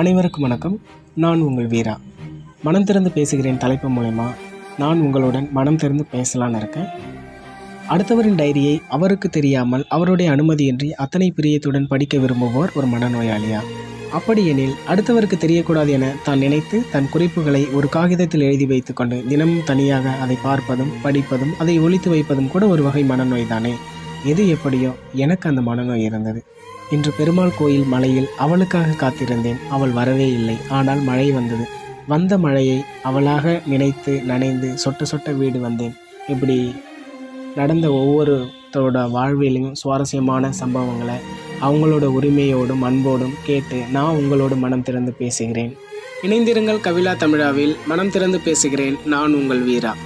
அனைவருக்கும் வணக்கம். நான் உங்கள் வீரா. மனம் திறந்து பேசுகிறேன் தலைப்பு மூலயமா நான் உங்களுடன் மனம் திறந்து பேசலான்னு இருக்கேன். அடுத்தவரின் டைரியை அவருக்கு தெரியாமல் அவருடைய அனுமதியின்றி அத்தனை பிரியத்துடன் படிக்க விரும்புவோர் ஒரு மனநோயாளியா? அப்படியெனில் அடுத்தவருக்கு தெரியக்கூடாது என தான் நினைத்து தன் குறிப்புகளை ஒரு காகிதத்தில் எழுதி வைத்துக்கொண்டு தினமும் தனியாக அதை பார்ப்பதும் படிப்பதும் அதை ஒழித்து வைப்பதும் கூட ஒரு வகை மனநோய் தானே? எது எப்படியோ எனக்கு அந்த மனநோய் இருந்தது. இன்று பெருமாள் கோயில் மலையில் அவளுக்காக காத்திருந்தேன். அவள் வரவே இல்லை. ஆனால் மழை வந்தது. வந்த மழையை அவளாக நினைத்து நனைந்து சொட்ட சொட்ட வீடு வந்தேன். இப்படி நடந்த ஒவ்வொருத்தரோட வாழ்விலையும் சுவாரஸ்யமான சம்பவங்களை அவங்களோட உரிமையோடும் அன்போடும் கேட்டு நான் உங்களோட மனம் திறந்து பேசுகிறேன். இணைந்திருங்கள் கவிழா தமிழாவில். மனம் திறந்து பேசுகிறேன். நான் உங்கள் வீரா.